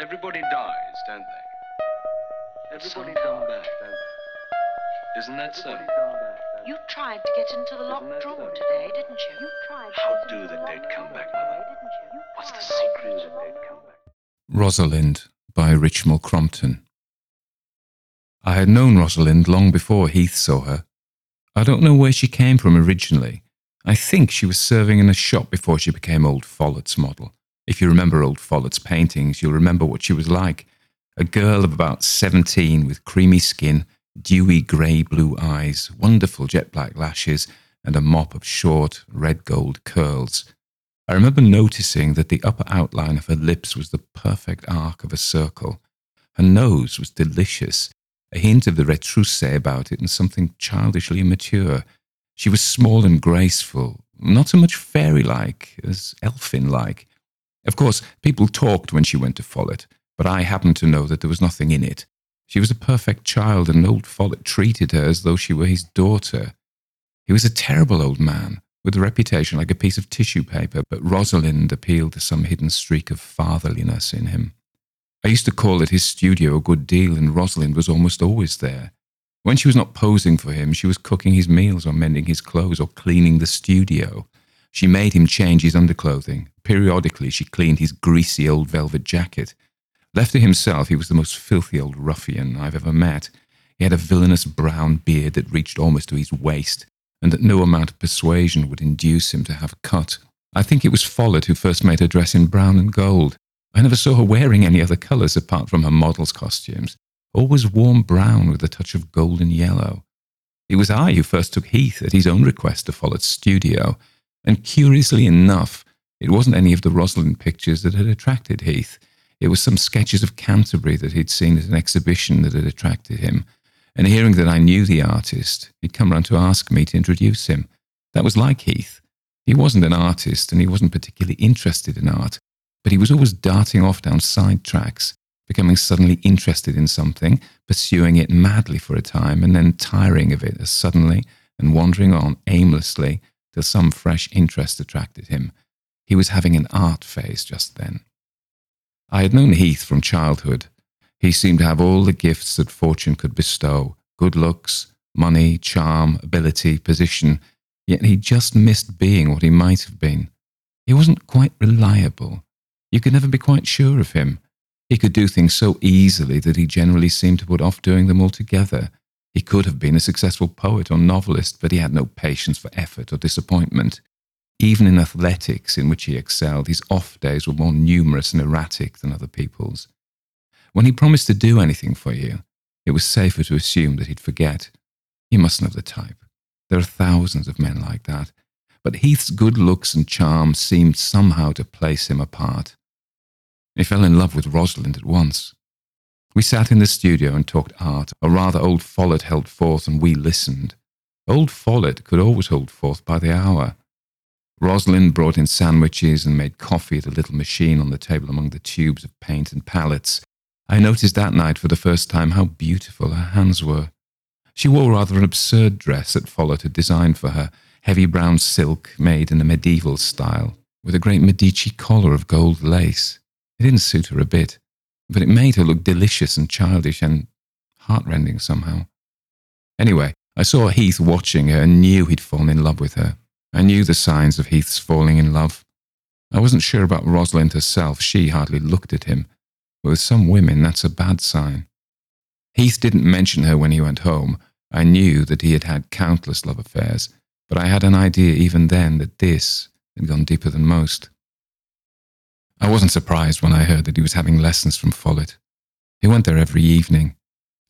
Everybody dies, don't they? Everybody come back, don't they? Isn't that so? You tried to get into the locked Isn't drawer so? today, didn't you? You tried. How do into the dead come back, Mother? didn't you? You What's the secret of into dead come back? Rosalind by Richmal Crompton. I had known Rosalind long before Heath saw her. I don't know where she came from originally. I think she was serving in a shop before she became Old Follett's model. If you remember Old Follett's paintings, you'll remember what she was like. A girl of about 17 with creamy skin, dewy grey blue eyes, wonderful jet black lashes, and a mop of short red gold curls. I remember noticing that the upper outline of her lips was the perfect arc of a circle. Her nose was delicious, a hint of the retrousse about it and something childishly immature. She was small and graceful, not so much fairy like as elfin like. Of course, people talked when she went to Follett, but I happened to know that there was nothing in it. She was a perfect child, and old Follett treated her as though she were his daughter. He was a terrible old man, with a reputation like a piece of tissue paper, but Rosalind appealed to some hidden streak of fatherliness in him. I used to call at his studio a good deal, and Rosalind was almost always there. When she was not posing for him, she was cooking his meals or mending his clothes or cleaning the studio. She made him change his underclothing. Periodically, she cleaned his greasy old velvet jacket. Left to himself, he was the most filthy old ruffian I've ever met. He had a villainous brown beard that reached almost to his waist, and that no amount of persuasion would induce him to have cut. I think it was Follett who first made her dress in brown and gold. I never saw her wearing any other colours apart from her model's costumes, always warm brown with a touch of golden yellow. It was I who first took Heath at his own request to Follett's studio, and curiously enough, it wasn't any of the Rosalind pictures that had attracted Heath. It was some sketches of Canterbury that he'd seen at an exhibition that had attracted him. And hearing that I knew the artist, he'd come round to ask me to introduce him. That was like Heath. He wasn't an artist and he wasn't particularly interested in art, but he was always darting off down side tracks, becoming suddenly interested in something, pursuing it madly for a time, and then tiring of it as suddenly and wandering on aimlessly till some fresh interest attracted him. He was having an art phase just then. I had known Heath from childhood. He seemed to have all the gifts that fortune could bestow good looks, money, charm, ability, position, yet he just missed being what he might have been. He wasn't quite reliable. You could never be quite sure of him. He could do things so easily that he generally seemed to put off doing them altogether. He could have been a successful poet or novelist, but he had no patience for effort or disappointment. Even in athletics, in which he excelled, his off days were more numerous and erratic than other people's. When he promised to do anything for you, it was safer to assume that he'd forget. You mustn't have the type. There are thousands of men like that. But Heath's good looks and charm seemed somehow to place him apart. He fell in love with Rosalind at once. We sat in the studio and talked art, or rather, old Follett held forth and we listened. Old Follett could always hold forth by the hour. Rosalind brought in sandwiches and made coffee at a little machine on the table among the tubes of paint and palettes. I noticed that night for the first time how beautiful her hands were. She wore rather an absurd dress that Follett had designed for her, heavy brown silk made in the medieval style, with a great Medici collar of gold lace. It didn't suit her a bit, but it made her look delicious and childish and heartrending somehow. Anyway, I saw Heath watching her and knew he'd fallen in love with her. I knew the signs of Heath's falling in love. I wasn't sure about Rosalind herself. She hardly looked at him. But with some women, that's a bad sign. Heath didn't mention her when he went home. I knew that he had had countless love affairs, but I had an idea even then that this had gone deeper than most. I wasn't surprised when I heard that he was having lessons from Follett. He went there every evening.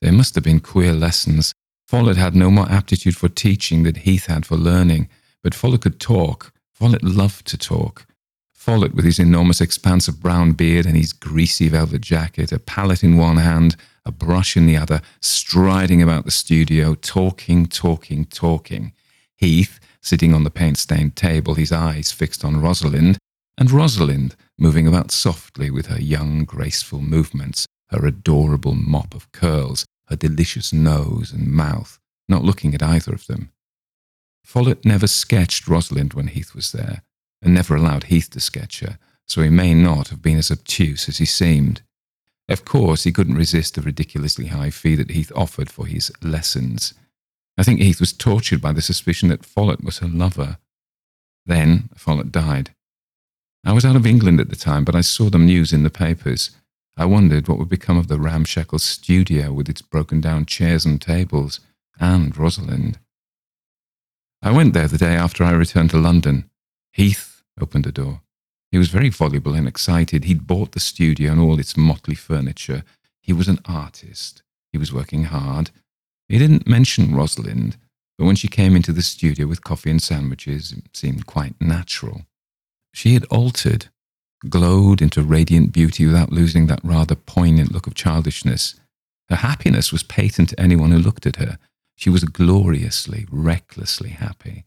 They must have been queer lessons. Follett had no more aptitude for teaching than Heath had for learning, but Follett could talk. Follett loved to talk. Follett, with his enormous expanse of brown beard and his greasy velvet jacket, a palette in one hand, a brush in the other, striding about the studio, talking, talking, talking. Heath, sitting on the paint stained table, his eyes fixed on Rosalind, and Rosalind moving about softly with her young, graceful movements, her adorable mop of curls, her delicious nose and mouth, not looking at either of them. Follett never sketched Rosalind when Heath was there, and never allowed Heath to sketch her, so he may not have been as obtuse as he seemed. Of course, he couldn't resist the ridiculously high fee that Heath offered for his lessons. I think Heath was tortured by the suspicion that Follett was her lover. Then Follett died. I was out of England at the time, but I saw the news in the papers. I wondered what would become of the ramshackle studio with its broken down chairs and tables, and Rosalind. I went there the day after I returned to London. Heath opened the door. He was very voluble and excited. He'd bought the studio and all its motley furniture. He was an artist. He was working hard. He didn't mention Rosalind, but when she came into the studio with coffee and sandwiches, it seemed quite natural. She had altered, glowed into radiant beauty without losing that rather poignant look of childishness. Her happiness was patent to anyone who looked at her. She was gloriously, recklessly happy.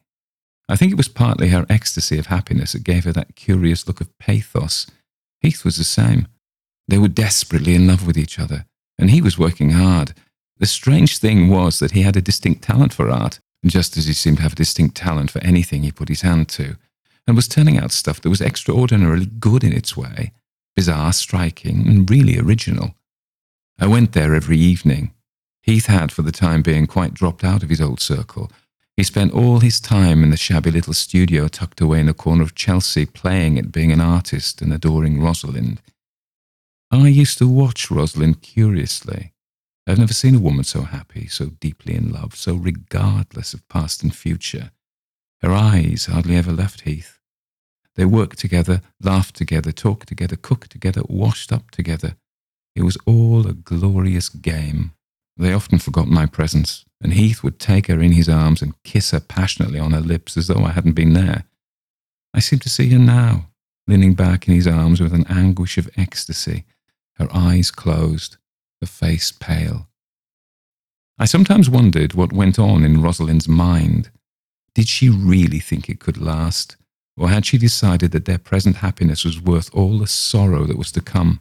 I think it was partly her ecstasy of happiness that gave her that curious look of pathos. Heath was the same. They were desperately in love with each other, and he was working hard. The strange thing was that he had a distinct talent for art, just as he seemed to have a distinct talent for anything he put his hand to, and was turning out stuff that was extraordinarily good in its way, bizarre, striking, and really original. I went there every evening. Heath had, for the time being, quite dropped out of his old circle, he spent all his time in the shabby little studio tucked away in a corner of Chelsea, playing at being an artist and adoring Rosalind. I used to watch Rosalind curiously. I've never seen a woman so happy, so deeply in love, so regardless of past and future. Her eyes hardly ever left Heath. They worked together, laughed together, talked together, cooked together, washed up together. It was all a glorious game. They often forgot my presence, and Heath would take her in his arms and kiss her passionately on her lips as though I hadn't been there. I seem to see her now, leaning back in his arms with an anguish of ecstasy, her eyes closed, her face pale. I sometimes wondered what went on in Rosalind's mind. Did she really think it could last? Or had she decided that their present happiness was worth all the sorrow that was to come?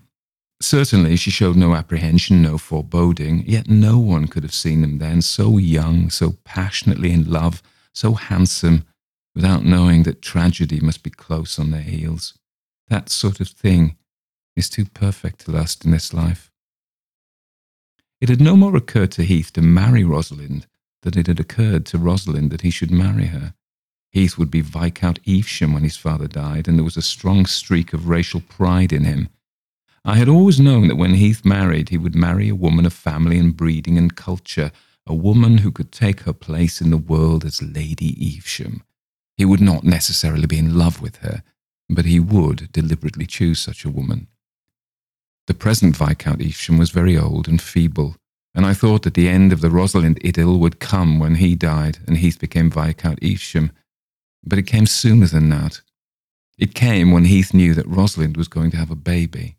Certainly, she showed no apprehension, no foreboding, yet no one could have seen them then, so young, so passionately in love, so handsome, without knowing that tragedy must be close on their heels. That sort of thing is too perfect to last in this life. It had no more occurred to Heath to marry Rosalind than it had occurred to Rosalind that he should marry her. Heath would be Viscount Evesham when his father died, and there was a strong streak of racial pride in him I had always known that when Heath married, he would marry a woman of family and breeding and culture, a woman who could take her place in the world as Lady Evesham. He would not necessarily be in love with her, but he would deliberately choose such a woman. The present Viscount Evesham was very old and feeble, and I thought that the end of the Rosalind idyll would come when he died and Heath became Viscount Evesham. But it came sooner than that. It came when Heath knew that Rosalind was going to have a baby.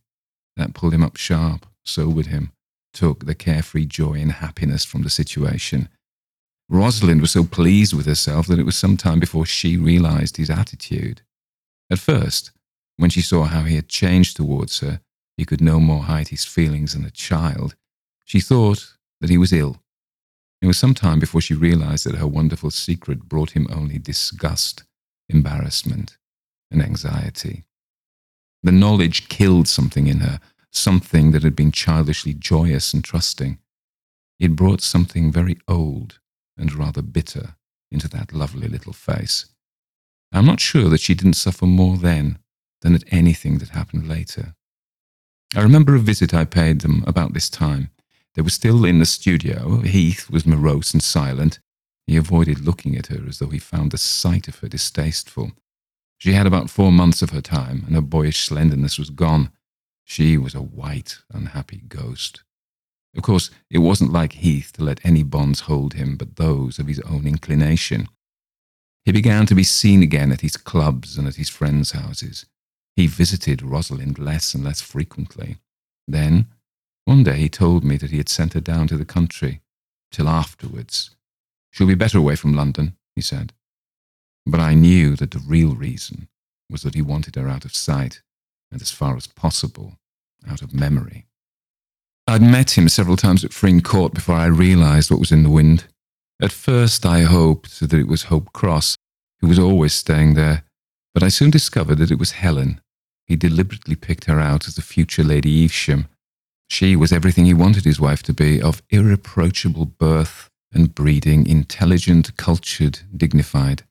That pulled him up sharp, sobered him, took the carefree joy and happiness from the situation. Rosalind was so pleased with herself that it was some time before she realized his attitude. At first, when she saw how he had changed towards her, he could no more hide his feelings than a child. She thought that he was ill. It was some time before she realized that her wonderful secret brought him only disgust, embarrassment, and anxiety. The knowledge killed something in her, something that had been childishly joyous and trusting. It brought something very old and rather bitter into that lovely little face. I'm not sure that she didn't suffer more then than at anything that happened later. I remember a visit I paid them about this time. They were still in the studio. Heath was morose and silent. He avoided looking at her as though he found the sight of her distasteful. She had about four months of her time, and her boyish slenderness was gone. She was a white, unhappy ghost. Of course, it wasn't like Heath to let any bonds hold him but those of his own inclination. He began to be seen again at his clubs and at his friends' houses. He visited Rosalind less and less frequently. Then, one day he told me that he had sent her down to the country. Till afterwards. She'll be better away from London, he said. But I knew that the real reason was that he wanted her out of sight and, as far as possible, out of memory. I'd met him several times at Fring Court before I realized what was in the wind. At first, I hoped that it was Hope Cross, who was always staying there, but I soon discovered that it was Helen. He deliberately picked her out as the future Lady Evesham. She was everything he wanted his wife to be of irreproachable birth and breeding, intelligent, cultured, dignified.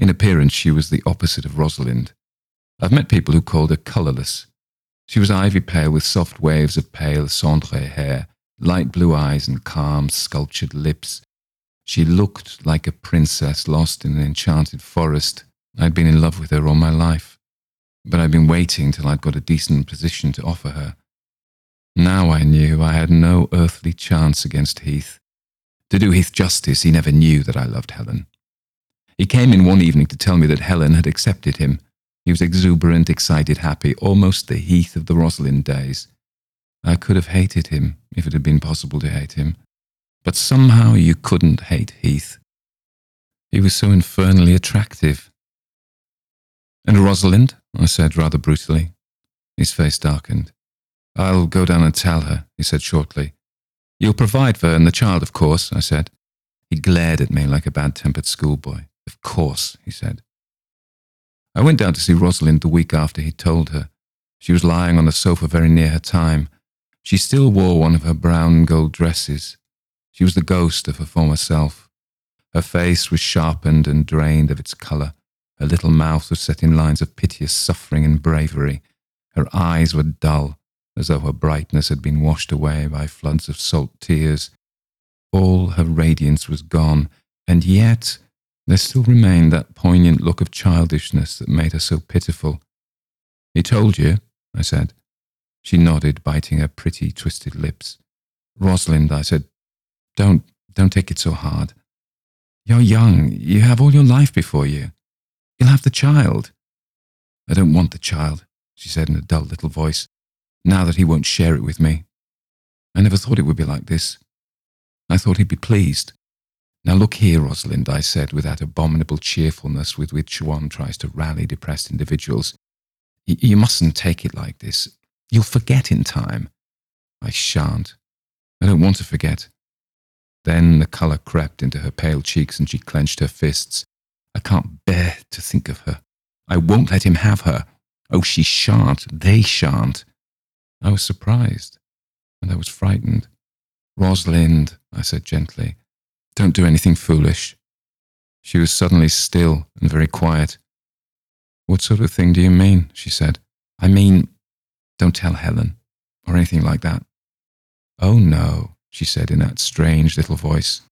In appearance, she was the opposite of Rosalind. I've met people who called her colourless. She was ivy pale with soft waves of pale cendre hair, light blue eyes, and calm, sculptured lips. She looked like a princess lost in an enchanted forest. I'd been in love with her all my life, but I'd been waiting till I'd got a decent position to offer her. Now I knew I had no earthly chance against Heath. To do Heath justice, he never knew that I loved Helen. He came in one evening to tell me that Helen had accepted him. He was exuberant, excited, happy, almost the Heath of the Rosalind days. I could have hated him if it had been possible to hate him. But somehow you couldn't hate Heath. He was so infernally attractive. And Rosalind? I said rather brutally. His face darkened. I'll go down and tell her, he said shortly. You'll provide for her and the child, of course, I said. He glared at me like a bad tempered schoolboy. Of course, he said. I went down to see Rosalind the week after he'd told her. She was lying on the sofa very near her time. She still wore one of her brown gold dresses. She was the ghost of her former self. Her face was sharpened and drained of its colour. Her little mouth was set in lines of piteous suffering and bravery. Her eyes were dull, as though her brightness had been washed away by floods of salt tears. All her radiance was gone, and yet there still remained that poignant look of childishness that made her so pitiful. He told you, I said. She nodded, biting her pretty, twisted lips. Rosalind, I said, don't, don't take it so hard. You're young. You have all your life before you. You'll have the child. I don't want the child, she said in a dull little voice now that he won't share it with me. I never thought it would be like this. I thought he'd be pleased. Now look here, Rosalind, I said with that abominable cheerfulness with which one tries to rally depressed individuals. You mustn't take it like this. You'll forget in time. I shan't. I don't want to forget. Then the colour crept into her pale cheeks and she clenched her fists. I can't bear to think of her. I won't let him have her. Oh, she shan't. They shan't. I was surprised, and I was frightened. Rosalind, I said gently, don't do anything foolish. She was suddenly still and very quiet. What sort of thing do you mean? she said. I mean, don't tell Helen, or anything like that. Oh no, she said in that strange little voice.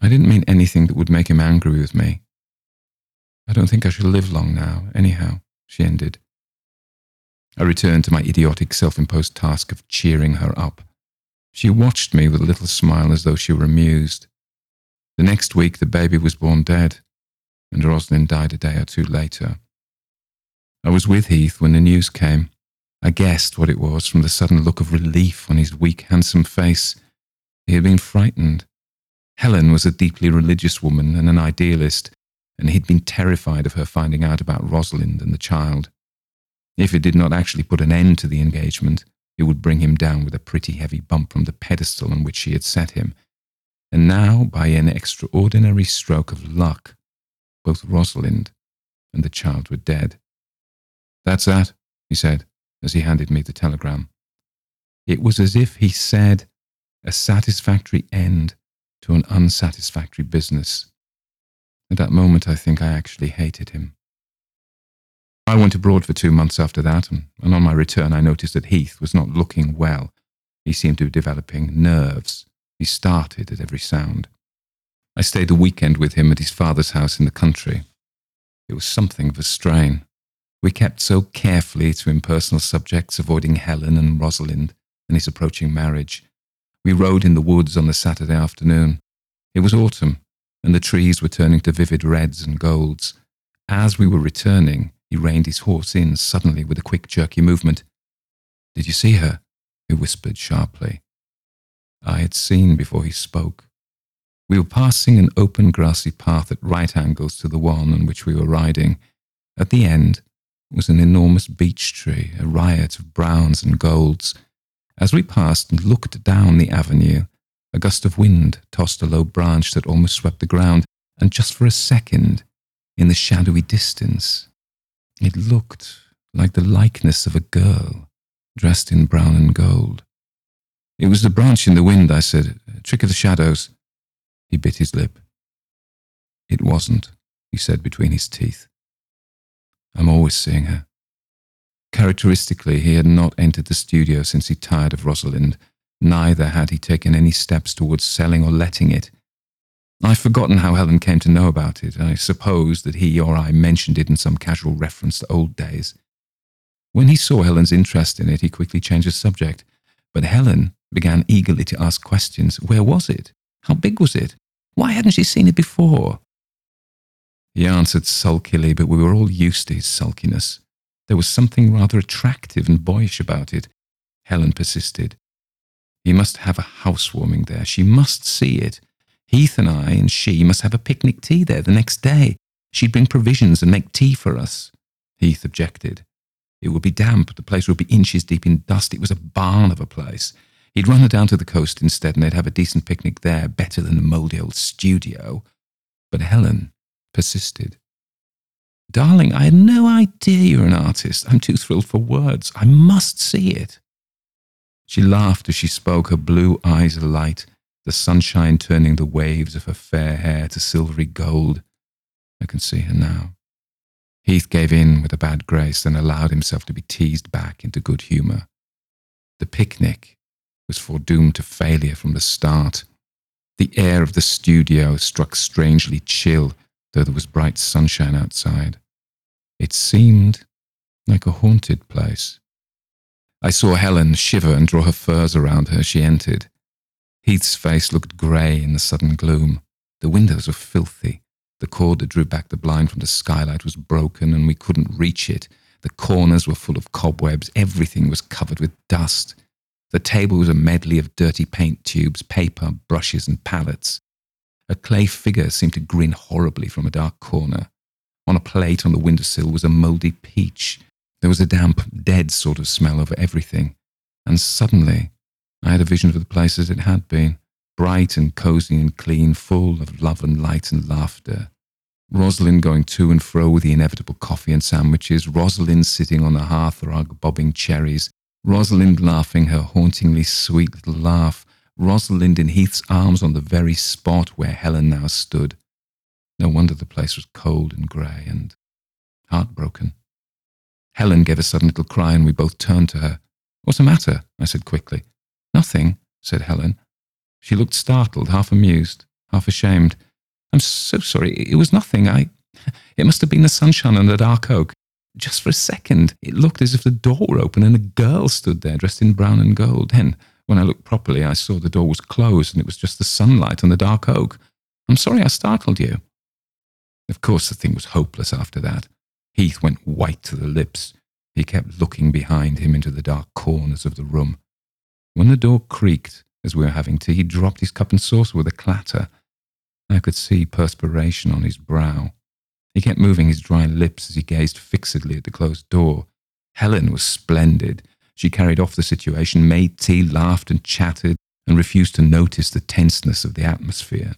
I didn't mean anything that would make him angry with me. I don't think I shall live long now, anyhow, she ended, I returned to my idiotic self imposed task of cheering her up. She watched me with a little smile as though she were amused. The next week, the baby was born dead, and Rosalind died a day or two later. I was with Heath when the news came. I guessed what it was from the sudden look of relief on his weak, handsome face. He had been frightened. Helen was a deeply religious woman and an idealist, and he'd been terrified of her finding out about Rosalind and the child. If it did not actually put an end to the engagement, it would bring him down with a pretty heavy bump from the pedestal on which she had set him. And now, by an extraordinary stroke of luck, both Rosalind and the child were dead. That's that, he said, as he handed me the telegram. It was as if he said, a satisfactory end to an unsatisfactory business. At that moment, I think I actually hated him. I went abroad for two months after that, and, and on my return, I noticed that Heath was not looking well. He seemed to be developing nerves. He started at every sound. I stayed a weekend with him at his father's house in the country. It was something of a strain. We kept so carefully to impersonal subjects, avoiding Helen and Rosalind and his approaching marriage. We rode in the woods on the Saturday afternoon. It was autumn, and the trees were turning to vivid reds and golds. As we were returning, he reined his horse in suddenly with a quick, jerky movement. Did you see her? He whispered sharply. I had seen before he spoke. We were passing an open grassy path at right angles to the one on which we were riding. At the end was an enormous beech tree, a riot of browns and golds. As we passed and looked down the avenue, a gust of wind tossed a low branch that almost swept the ground, and just for a second, in the shadowy distance, it looked like the likeness of a girl dressed in brown and gold. It was the branch in the wind, I said. Trick of the shadows. He bit his lip. It wasn't, he said between his teeth. I'm always seeing her. Characteristically, he had not entered the studio since he tired of Rosalind. Neither had he taken any steps towards selling or letting it. I've forgotten how Helen came to know about it. I suppose that he or I mentioned it in some casual reference to old days. When he saw Helen's interest in it, he quickly changed the subject. But Helen began eagerly to ask questions. Where was it? How big was it? Why hadn't she seen it before? He answered sulkily, but we were all used to his sulkiness. There was something rather attractive and boyish about it. Helen persisted. He must have a housewarming there. She must see it. Heath and I and she must have a picnic tea there the next day. She'd bring provisions and make tea for us. Heath objected. It would be damp. The place would be inches deep in dust. It was a barn of a place. He'd run her down to the coast instead, and they'd have a decent picnic there, better than the mouldy old studio. But Helen persisted. Darling, I had no idea you're an artist. I'm too thrilled for words. I must see it. She laughed as she spoke, her blue eyes alight, the sunshine turning the waves of her fair hair to silvery gold. I can see her now. Heath gave in with a bad grace and allowed himself to be teased back into good humour. The picnic was foredoomed to failure from the start. The air of the studio struck strangely chill, though there was bright sunshine outside. It seemed like a haunted place. I saw Helen shiver and draw her furs around her as she entered. Heath's face looked grey in the sudden gloom. The windows were filthy. The cord that drew back the blind from the skylight was broken and we couldn't reach it. The corners were full of cobwebs. Everything was covered with dust. The table was a medley of dirty paint tubes, paper, brushes, and palettes. A clay figure seemed to grin horribly from a dark corner. On a plate on the windowsill was a mouldy peach. There was a damp, dead sort of smell over everything. And suddenly, I had a vision of the place as it had been bright and cosy and clean, full of love and light and laughter. Rosalind going to and fro with the inevitable coffee and sandwiches, Rosalind sitting on the hearthrug bobbing cherries, Rosalind laughing her hauntingly sweet little laugh, Rosalind in Heath's arms on the very spot where Helen now stood. No wonder the place was cold and grey and heartbroken. Helen gave a sudden little cry and we both turned to her. What's the matter? I said quickly. Nothing, said Helen. She looked startled, half amused, half ashamed. I'm so sorry. It was nothing. I. It must have been the sunshine and the dark oak. Just for a second, it looked as if the door were open and a girl stood there dressed in brown and gold. Then, when I looked properly, I saw the door was closed and it was just the sunlight and the dark oak. I'm sorry I startled you. Of course, the thing was hopeless after that. Heath went white to the lips. He kept looking behind him into the dark corners of the room. When the door creaked as we were having tea, he dropped his cup and saucer with a clatter. I could see perspiration on his brow. He kept moving his dry lips as he gazed fixedly at the closed door. Helen was splendid. She carried off the situation, made tea, laughed and chattered, and refused to notice the tenseness of the atmosphere.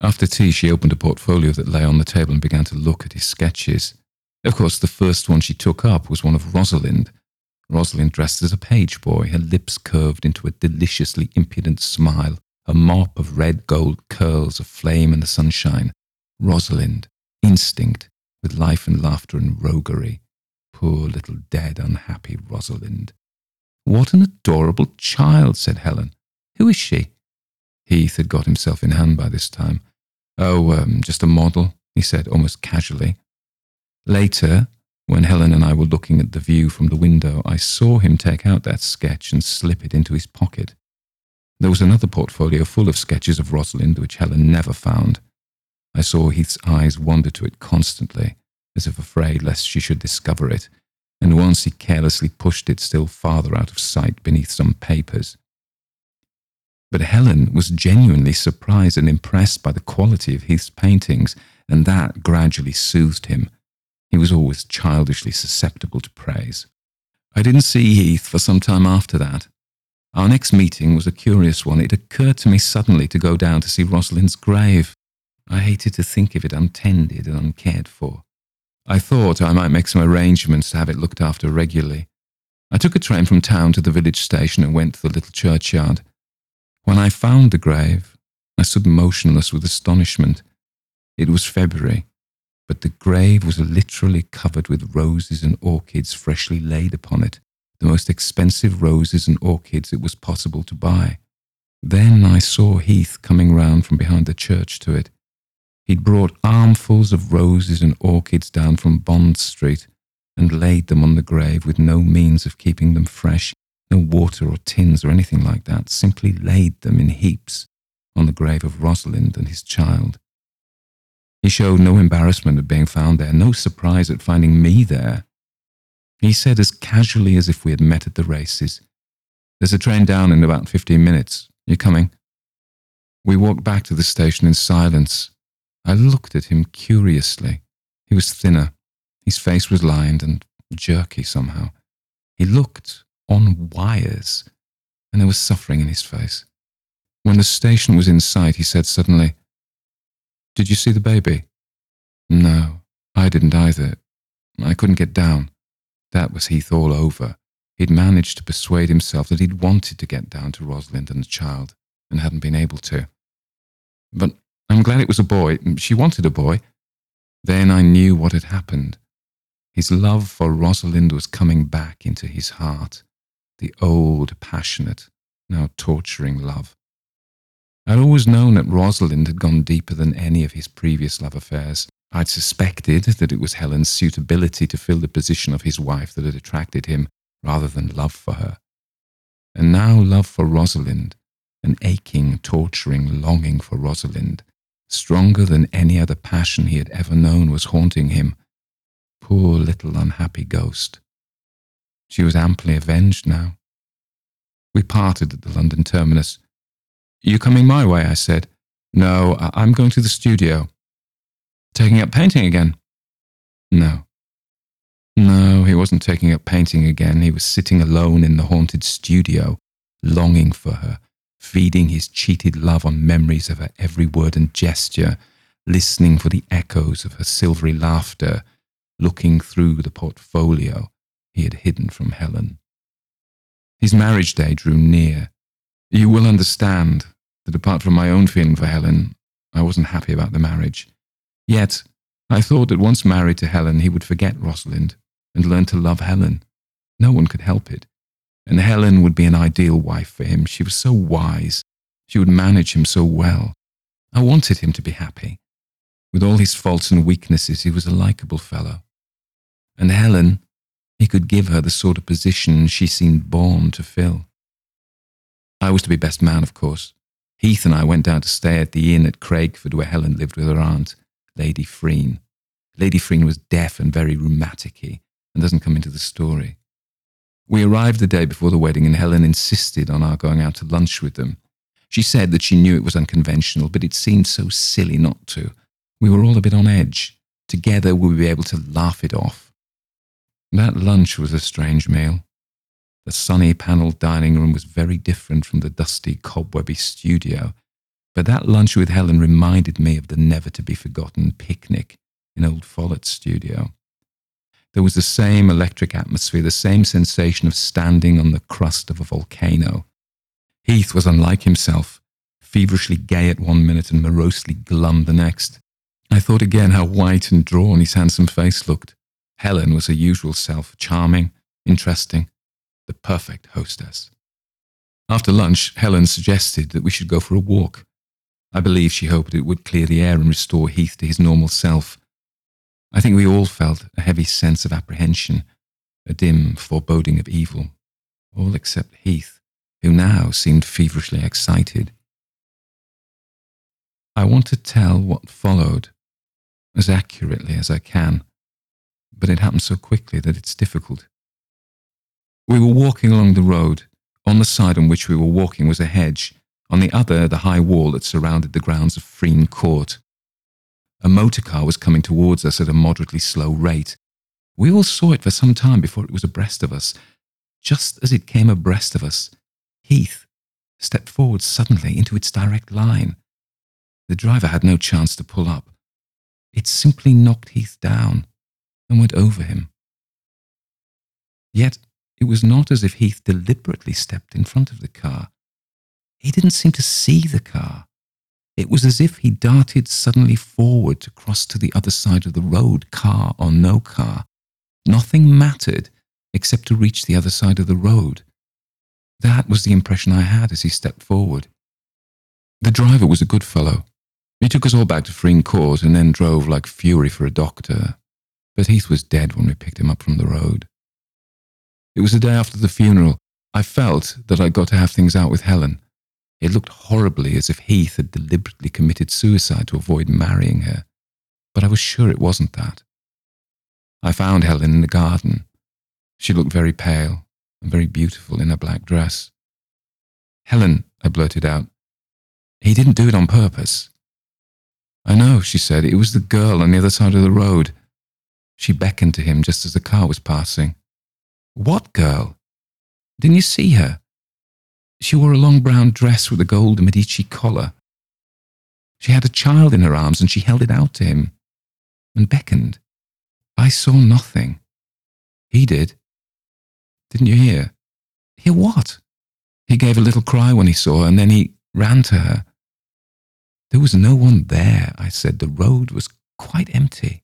After tea, she opened a portfolio that lay on the table and began to look at his sketches. Of course, the first one she took up was one of Rosalind. Rosalind dressed as a page boy, her lips curved into a deliciously impudent smile, a mop of red gold curls aflame in the sunshine. Rosalind, instinct, with life and laughter and roguery. Poor little dead, unhappy Rosalind. What an adorable child, said Helen. Who is she? Heath had got himself in hand by this time. Oh, um, just a model, he said almost casually. Later, when Helen and I were looking at the view from the window, I saw him take out that sketch and slip it into his pocket. There was another portfolio full of sketches of Rosalind which Helen never found. I saw Heath's eyes wander to it constantly, as if afraid lest she should discover it, and once he carelessly pushed it still farther out of sight beneath some papers. But Helen was genuinely surprised and impressed by the quality of Heath's paintings, and that gradually soothed him. He was always childishly susceptible to praise. I didn't see Heath for some time after that. Our next meeting was a curious one. It occurred to me suddenly to go down to see Rosalind's grave. I hated to think of it untended and uncared for. I thought I might make some arrangements to have it looked after regularly. I took a train from town to the village station and went to the little churchyard. When I found the grave, I stood motionless with astonishment. It was February, but the grave was literally covered with roses and orchids freshly laid upon it, the most expensive roses and orchids it was possible to buy. Then I saw Heath coming round from behind the church to it. He'd brought armfuls of roses and orchids down from Bond Street and laid them on the grave with no means of keeping them fresh, no water or tins or anything like that, simply laid them in heaps on the grave of Rosalind and his child. He showed no embarrassment at being found there, no surprise at finding me there. He said as casually as if we had met at the races, There's a train down in about fifteen minutes. You coming? We walked back to the station in silence. I looked at him curiously. He was thinner. His face was lined and jerky somehow. He looked on wires, and there was suffering in his face. When the station was in sight, he said suddenly, Did you see the baby? No, I didn't either. I couldn't get down. That was Heath all over. He'd managed to persuade himself that he'd wanted to get down to Rosalind and the child, and hadn't been able to. But I'm glad it was a boy. She wanted a boy. Then I knew what had happened. His love for Rosalind was coming back into his heart, the old, passionate, now torturing love. I'd always known that Rosalind had gone deeper than any of his previous love affairs. I'd suspected that it was Helen's suitability to fill the position of his wife that had attracted him rather than love for her. And now love for Rosalind, an aching, torturing longing for Rosalind, stronger than any other passion he had ever known, was haunting him. Poor little unhappy ghost. She was amply avenged now. We parted at the London terminus. You coming my way? I said. No, I'm going to the studio. Taking up painting again? No. No, he wasn't taking up painting again. He was sitting alone in the haunted studio, longing for her, feeding his cheated love on memories of her every word and gesture, listening for the echoes of her silvery laughter, looking through the portfolio he had hidden from Helen. His marriage day drew near. You will understand that apart from my own feeling for Helen, I wasn't happy about the marriage. Yet, I thought that once married to Helen, he would forget Rosalind and learn to love Helen. No one could help it. And Helen would be an ideal wife for him. She was so wise. She would manage him so well. I wanted him to be happy. With all his faults and weaknesses, he was a likable fellow. And Helen, he could give her the sort of position she seemed born to fill. I was to be best man, of course. Heath and I went down to stay at the inn at Craigford where Helen lived with her aunt, Lady Freen. Lady Freen was deaf and very rheumaticy and doesn't come into the story. We arrived the day before the wedding and Helen insisted on our going out to lunch with them. She said that she knew it was unconventional, but it seemed so silly not to. We were all a bit on edge. Together we would be able to laugh it off. That lunch was a strange meal. The sunny panelled dining room was very different from the dusty, cobwebby studio, but that lunch with Helen reminded me of the never to be forgotten picnic in old Follett's studio. There was the same electric atmosphere, the same sensation of standing on the crust of a volcano. Heath was unlike himself, feverishly gay at one minute and morosely glum the next. I thought again how white and drawn his handsome face looked. Helen was her usual self, charming, interesting, the perfect hostess. After lunch, Helen suggested that we should go for a walk. I believe she hoped it would clear the air and restore Heath to his normal self. I think we all felt a heavy sense of apprehension, a dim foreboding of evil, all except Heath, who now seemed feverishly excited. I want to tell what followed as accurately as I can but it happened so quickly that it's difficult. We were walking along the road. On the side on which we were walking was a hedge, on the other, the high wall that surrounded the grounds of Freen Court. A motor car was coming towards us at a moderately slow rate. We all saw it for some time before it was abreast of us. Just as it came abreast of us, Heath stepped forward suddenly into its direct line. The driver had no chance to pull up. It simply knocked Heath down and went over him. Yet It was not as if Heath deliberately stepped in front of the car. He didn't seem to see the car. It was as if he darted suddenly forward to cross to the other side of the road, car or no car. Nothing mattered except to reach the other side of the road. That was the impression I had as he stepped forward. The driver was a good fellow. He took us all back to Freen Court and then drove like fury for a doctor. But Heath was dead when we picked him up from the road. It was the day after the funeral. I felt that I'd got to have things out with Helen. It looked horribly as if Heath had deliberately committed suicide to avoid marrying her, but I was sure it wasn't that. I found Helen in the garden. She looked very pale and very beautiful in her black dress. Helen, I blurted out, he didn't do it on purpose. I know, she said, it was the girl on the other side of the road. She beckoned to him just as the car was passing. What girl? Didn't you see her? She wore a long brown dress with a gold Medici collar. She had a child in her arms and she held it out to him and beckoned. I saw nothing. He did. Didn't you hear? Hear what? He gave a little cry when he saw her and then he ran to her. There was no one there, I said. The road was quite empty.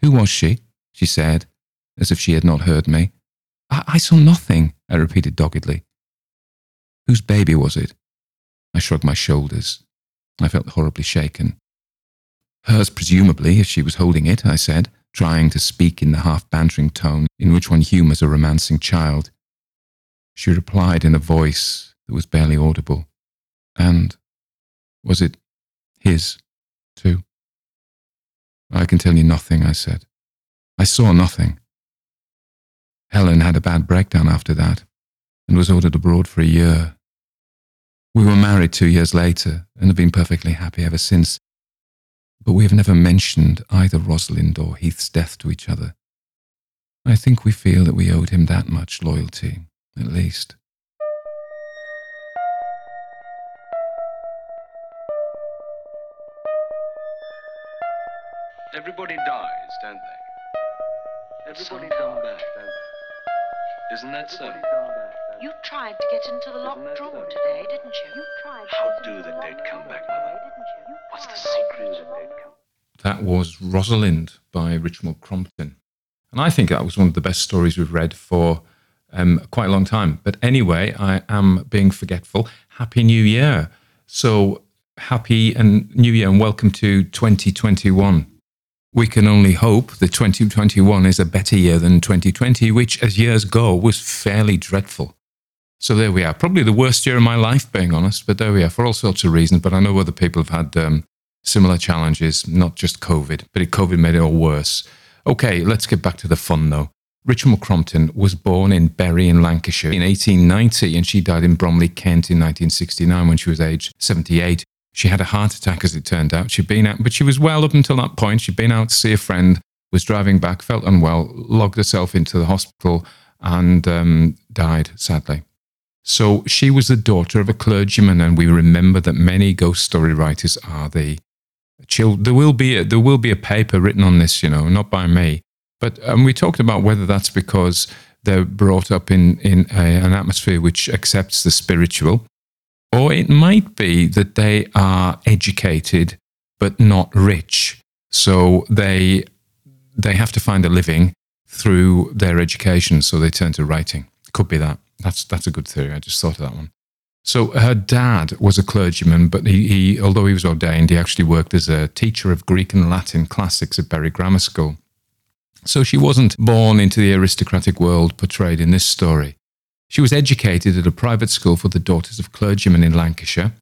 Who was she? she said, as if she had not heard me. I, I saw nothing, I repeated doggedly. Whose baby was it? I shrugged my shoulders. I felt horribly shaken. Hers, presumably, if she was holding it, I said, trying to speak in the half bantering tone in which one humours a romancing child. She replied in a voice that was barely audible. And was it his, too? I can tell you nothing, I said. I saw nothing. Helen had a bad breakdown after that and was ordered abroad for a year. We were married two years later and have been perfectly happy ever since, but we have never mentioned either Rosalind or Heath's death to each other. I think we feel that we owed him that much loyalty, at least. Everybody dies, don't they? Everybody come back, don't they? Isn't that so? You tried to get into the locked room today, didn't you? You tried. How get do into the dead come back, today, Mother? didn't you? You What's the tried to get secret of the the dead come? That was Rosalind by Richmal Crompton. And I think that was one of the best stories we've read for um, quite a long time. But anyway, I am being forgetful. Happy New Year. So happy and New Year and welcome to 2021. We can only hope that 2021 is a better year than 2020, which, as years go, was fairly dreadful. So there we are. Probably the worst year of my life, being honest, but there we are for all sorts of reasons. But I know other people have had um, similar challenges, not just COVID, but COVID made it all worse. Okay, let's get back to the fun though. Richmal Crompton was born in Bury in Lancashire in 1890 and she died in Bromley, Kent in 1969 when she was aged 78. She had a heart attack, as it turned out. She'd been out, but she was well up until that point. She'd been out to see a friend, was driving back, felt unwell, logged herself into the hospital, and um, died, sadly. So she was the daughter of a clergyman, and we remember that many ghost story writers are the children. There will be a, there will be a paper written on this, you know, not by me, but um, we talked about whether that's because they're brought up in in a, an atmosphere which accepts the spiritual, or it might be that they are educated but not rich. So they they have to find a living through their education, so they turn to writing. Could be that. That's that's a good theory. I just thought of that one. So her dad was a clergyman, but he, he although he was ordained, he actually worked as a teacher of Greek and Latin classics at Bury Grammar School. So she wasn't born into the aristocratic world portrayed in this story. She was educated at a private school for the daughters of clergymen in Lancashire,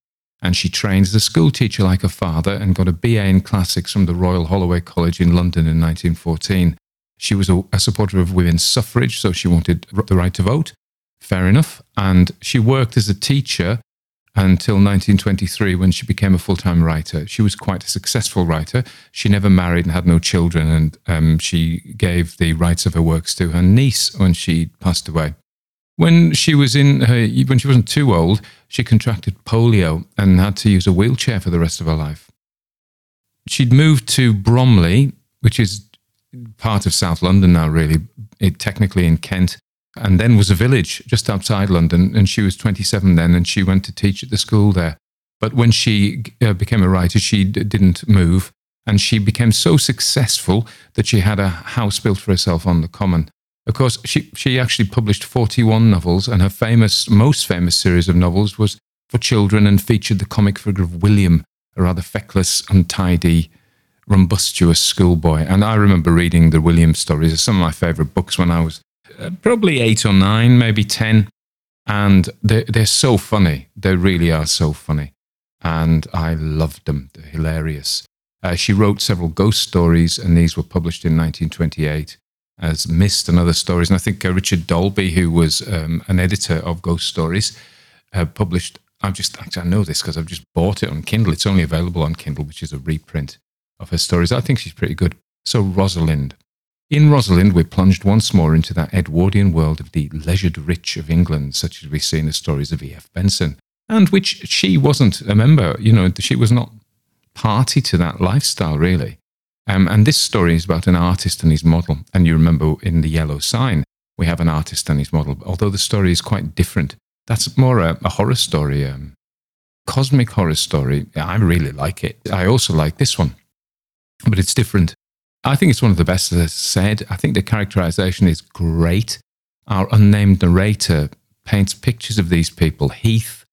and she trained as a schoolteacher like her father and got a BA in classics from the Royal Holloway College in London in 1914. She was a, a supporter of women's suffrage, so she wanted the right to vote. Fair enough. And she worked as a teacher until 1923 when she became a full time writer. She was quite a successful writer. She never married and had no children, and um, she gave the rights of her works to her niece when she passed away. When she was in her, when she wasn't too old, she contracted polio and had to use a wheelchair for the rest of her life. She'd moved to Bromley, which is part of South London now, really, it, technically in Kent, and then was a village just outside London. And she was 27 then, and she went to teach at the school there. But when she uh, became a writer, she d- didn't move. And she became so successful that she had a house built for herself on the common. Of course, she, she actually published 41 novels, and her famous, most famous series of novels was for children and featured the comic figure of William, a rather feckless, untidy, rumbustious schoolboy. And I remember reading the William stories, some of my favourite books when I was probably eight or nine, maybe 10. And they're, they're so funny. They really are so funny. And I loved them. They're hilarious. Uh, she wrote several ghost stories, and these were published in 1928 as Mist and other stories. And I think uh, Richard Dalby, who was um, an editor of Ghost Stories, uh, published. I've just actually I know this because I've just bought it on Kindle. It's only available on Kindle, which is a reprint of her stories. I think she's pretty good. So Rosalind. In Rosalind, we're plunged once more into that Edwardian world of the leisured rich of England, such as we see in the stories of E.F. Benson, and which she wasn't a member. You know, she was not party to that lifestyle, really. Um, and this story is about an artist and his model. And you remember in The Yellow Sign, we have an artist and his model, although the story is quite different. That's more a, a horror story, um, cosmic horror story. I really like it. I also like this one, but it's different. I think it's one of the best, as I said. I think the characterization is great. Our unnamed narrator paints pictures of these people. Heath,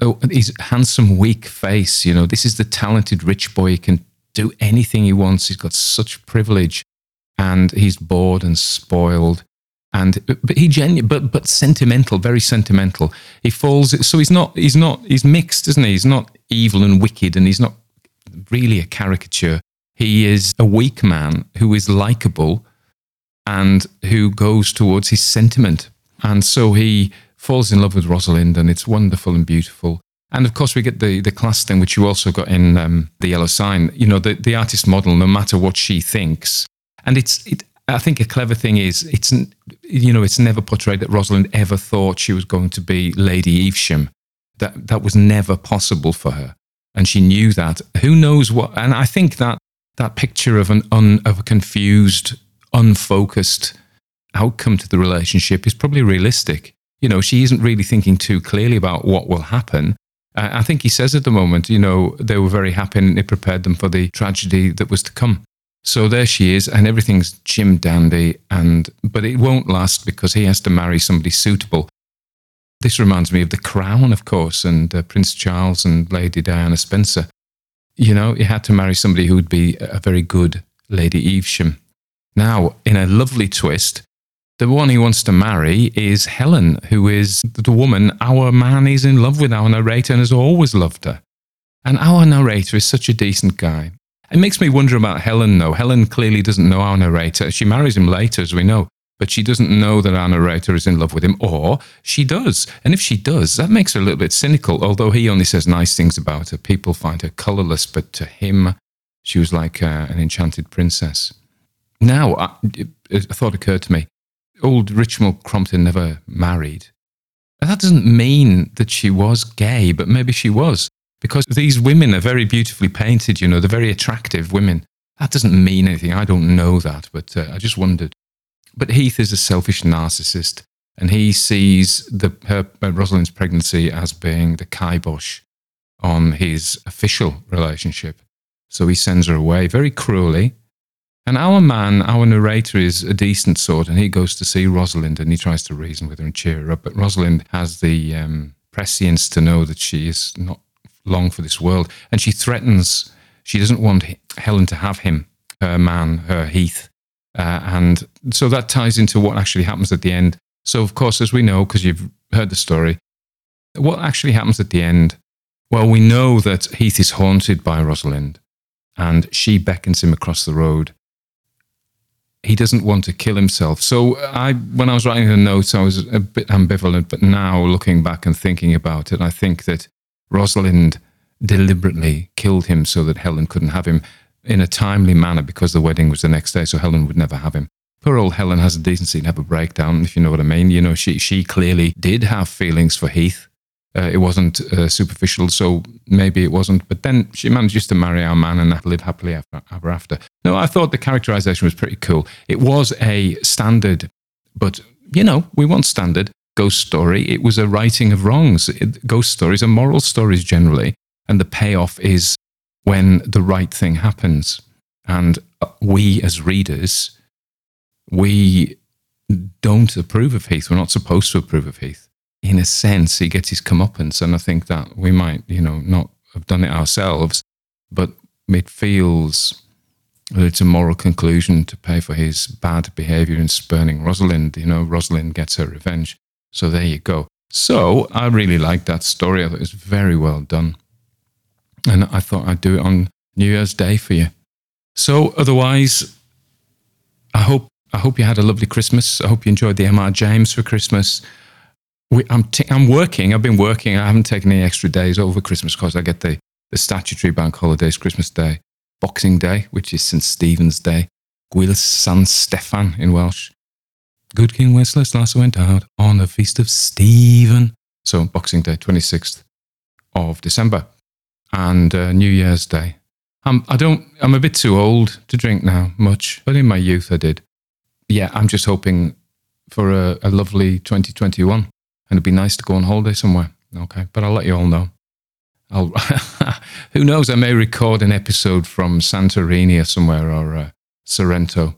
oh, his handsome, weak face. You know, this is the talented rich boy. He can do anything he wants. He's got such privilege, and he's bored and spoiled. And uh, but he genu- but but sentimental, very sentimental. He falls. So he's not. He's not. He's mixed, isn't he? He's not evil and wicked, and he's not really a caricature. He is a weak man who is likable and who goes towards his sentiment. And so he falls in love with Rosalind, and it's wonderful and beautiful. And of course, we get the, the class thing, which you also got in um, the Yellow Sign. You know, the, the artist model, no matter what she thinks, and it's it. I think a clever thing is it's you know it's never portrayed that Rosalind ever thought she was going to be Lady Evesham. That that was never possible for her, and she knew that. Who knows what? And I think that that picture of an un, of a confused, unfocused outcome to the relationship is probably realistic. You know, she isn't really thinking too clearly about what will happen. I think he says at the moment, you know, they were very happy and it prepared them for the tragedy that was to come. So there she is, and everything's Jim dandy, and but it won't last because he has to marry somebody suitable. This reminds me of The Crown, of course, and uh, Prince Charles and Lady Diana Spencer. You know, he had to marry somebody who would be a very good Lady Evesham. Now, in a lovely twist, the one he wants to marry is Helen, who is the woman our man is in love with, our narrator, and has always loved her. And our narrator is such a decent guy. It makes me wonder about Helen, though. Helen clearly doesn't know our narrator. She marries him later, as we know, but she doesn't know that our narrator is in love with him, or she does. And if she does, that makes her a little bit cynical, although he only says nice things about her. People find her colourless, but to him, she was like uh, an enchanted princess. Now, I, a thought occurred to me old Richmal Crompton never married. And that doesn't mean that she was gay, but maybe she was. Because these women are very beautifully painted, you know, they're very attractive women. That doesn't mean anything. I don't know that, but uh, I just wondered. But Heath is a selfish narcissist, and he sees the, her, uh, Rosalind's pregnancy as being the kibosh on his official relationship. So he sends her away very cruelly and our man, our narrator, is a decent sort, and he goes to see Rosalind and he tries to reason with her and cheer her up. But Rosalind has the um, prescience to know that she is not long for this world, and she threatens. She doesn't want Helen to have him, her man, her Heath, uh, and so that ties into what actually happens at the end. So, of course, as we know, because you've heard the story, what actually happens at the end? Well, we know that Heath is haunted by Rosalind, and she beckons him across the road he doesn't want to kill himself. So I, when I was writing the notes, I was a bit ambivalent. But now, looking back and thinking about it, I think that Rosalind deliberately killed him so that Helen couldn't have him in a timely manner because the wedding was the next day, so Helen would never have him. Poor old Helen has a decency to have a breakdown, if you know what I mean. You know, she she clearly did have feelings for Heath, uh, it wasn't uh, superficial, so maybe it wasn't. But then she manages to marry our man and live happily ever after. No, I thought the characterization was pretty cool. It was a standard, but you know, we want standard ghost story. It was a righting of wrongs. It, ghost stories are moral stories generally, and the payoff is when the right thing happens. And uh, we as readers, we don't approve of Heath. We're not supposed to approve of Heath. In a sense, he gets his comeuppance, and I think that we might, you know, not have done it ourselves, but it feels that it's a moral conclusion to pay for his bad behavior in spurning Rosalind. You know, Rosalind gets her revenge. So there you go. So I really liked that story. I thought it was very well done. And I thought I'd do it on New Year's Day for you. So otherwise, I hope I hope you had a lovely Christmas. I hope you enjoyed the MR James for Christmas. We, I'm, t- I'm working. I've been working. I haven't taken any extra days over Christmas because I get the, the statutory bank holidays, Christmas Day, Boxing Day, which is St. Stephen's Day, Gwyl San Stefan in Welsh, Good King Wenceslas went out on the feast of Stephen. So Boxing Day, 26th of December, and uh, New Year's Day. I'm, I don't, I'm a bit too old to drink now, much, but in my youth I did. Yeah, I'm just hoping for a, a lovely 2021, and it'd be nice to go on holiday somewhere. Okay, but I'll let you all know. I'll, who knows? I may record an episode from Santorini or somewhere or uh, Sorrento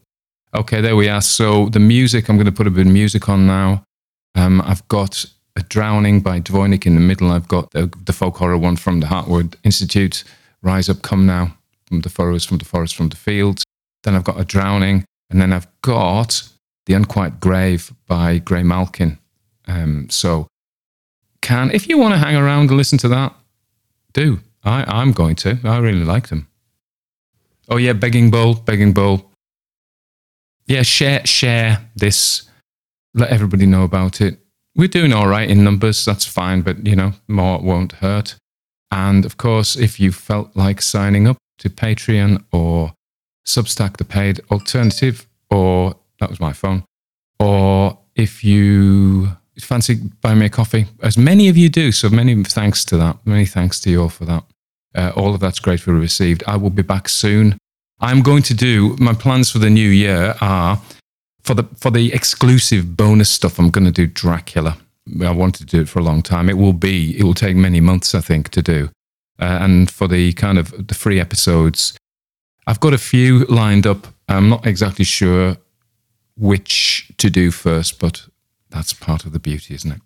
Okay, there we are. So the music, I'm going to put a bit of music on now. Um, I've got a Drowning by Dvoinik in the middle. I've got the, the folk horror one from the Heartwood Institute, Rise Up, Come Now, from the Furrows, from the Forest, from the Fields. Then I've got a Drowning, and then I've got The Unquiet Grave by Gray Malkin. Um, so, can if you want to hang around and listen to that, do. I, I'm going to. I really like them. Oh yeah, Begging Bowl, Begging Bowl yeah, share share this. Let everybody know about it. We're doing all right in numbers. That's fine, but you know, more won't hurt. And of course, if you felt like signing up to Patreon or Substack, the paid alternative, or that was my phone, or if you fancy buying me a coffee, as many of you do, so many thanks to that. Many thanks to you all for that. Uh, all of that's gratefully received. I will be back soon I'm going to do my plans for the new year are for the for the exclusive bonus stuff. I'm going to do Dracula. I wanted to do it for a long time. It will be. It will take many months, I think, to do. Uh, and for the kind of the free episodes, I've got a few lined up. I'm not exactly sure which to do first, but that's part of the beauty, isn't it?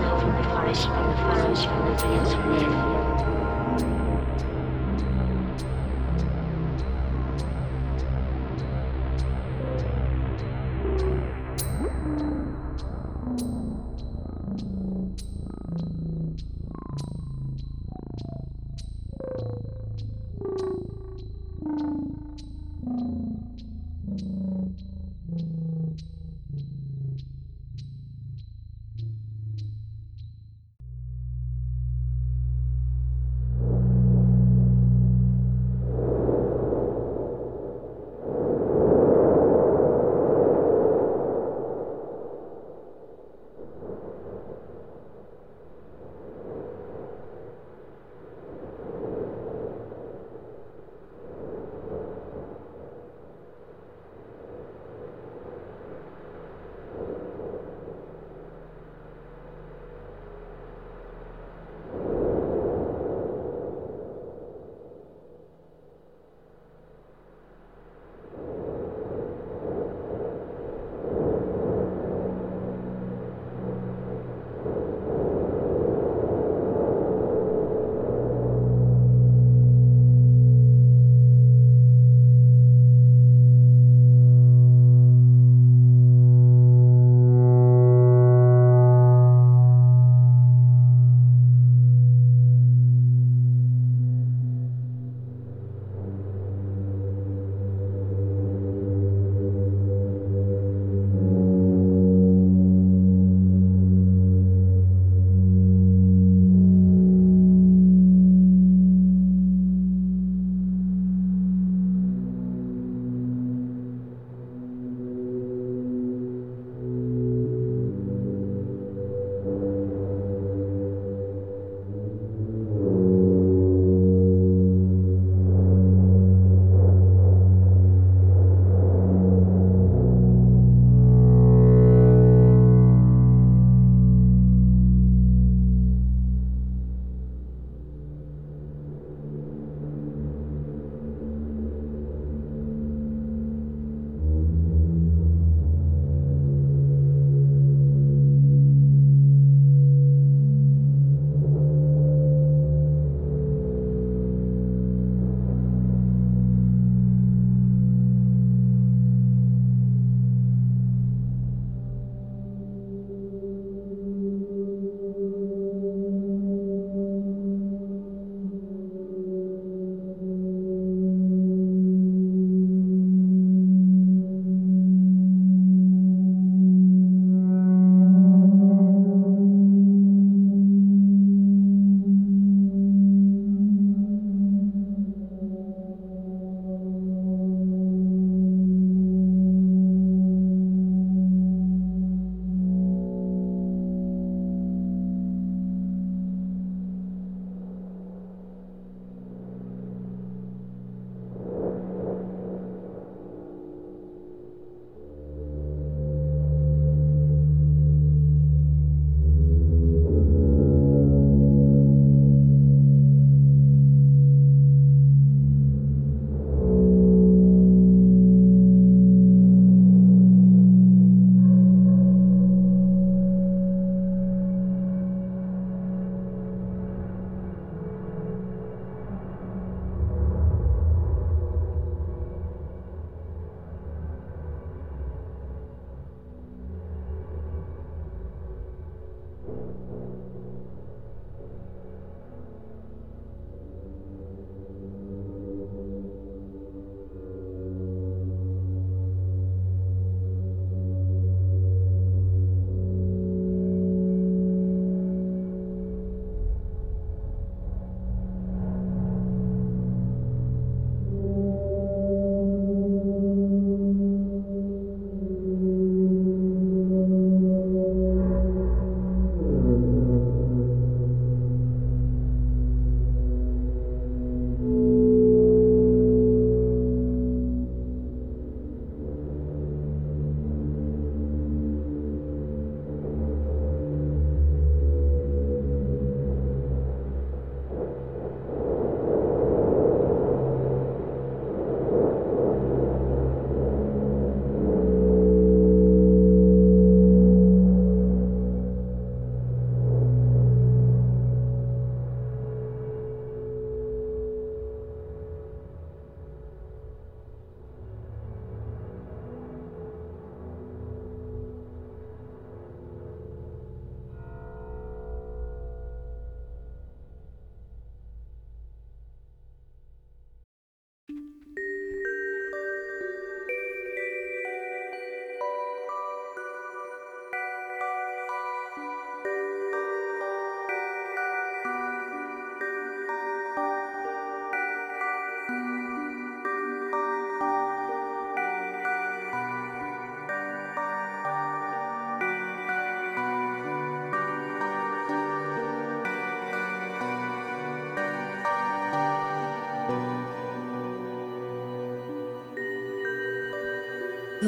from the forest, from the forest, from the fields, and the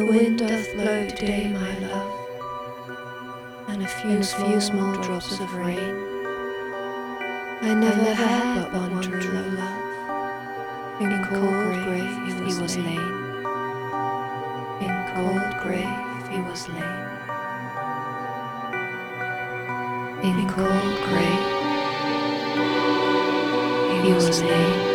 the wind doth blow today, my love, and a few, few small drops of rain. I never had but one true love. In cold grave he was lain. In cold grave he was lain. In cold grave he was lain.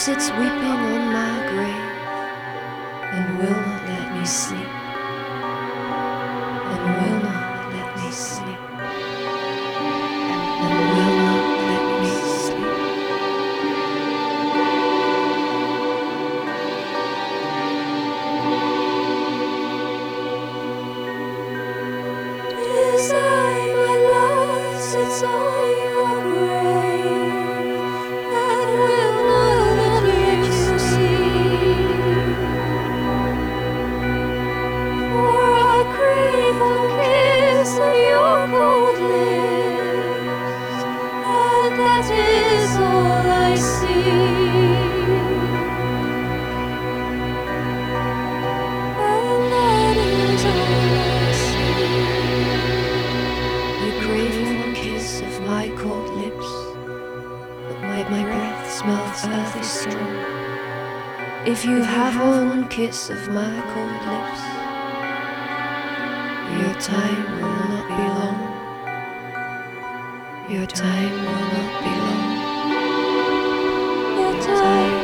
sits weeping on my breath smells earthy strong. If you have one kiss of my cold lips, your time will not be long. Your time will not be long. Your time.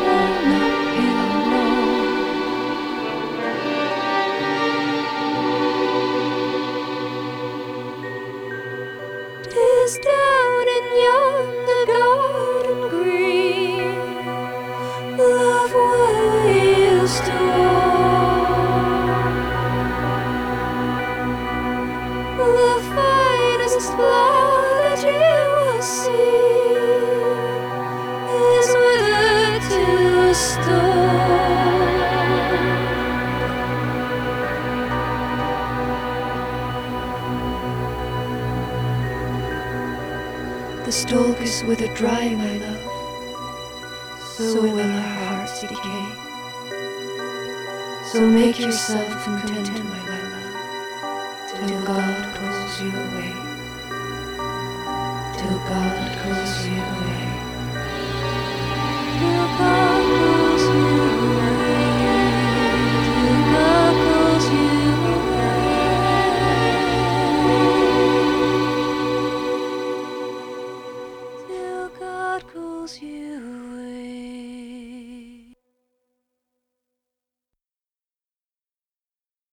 yourself.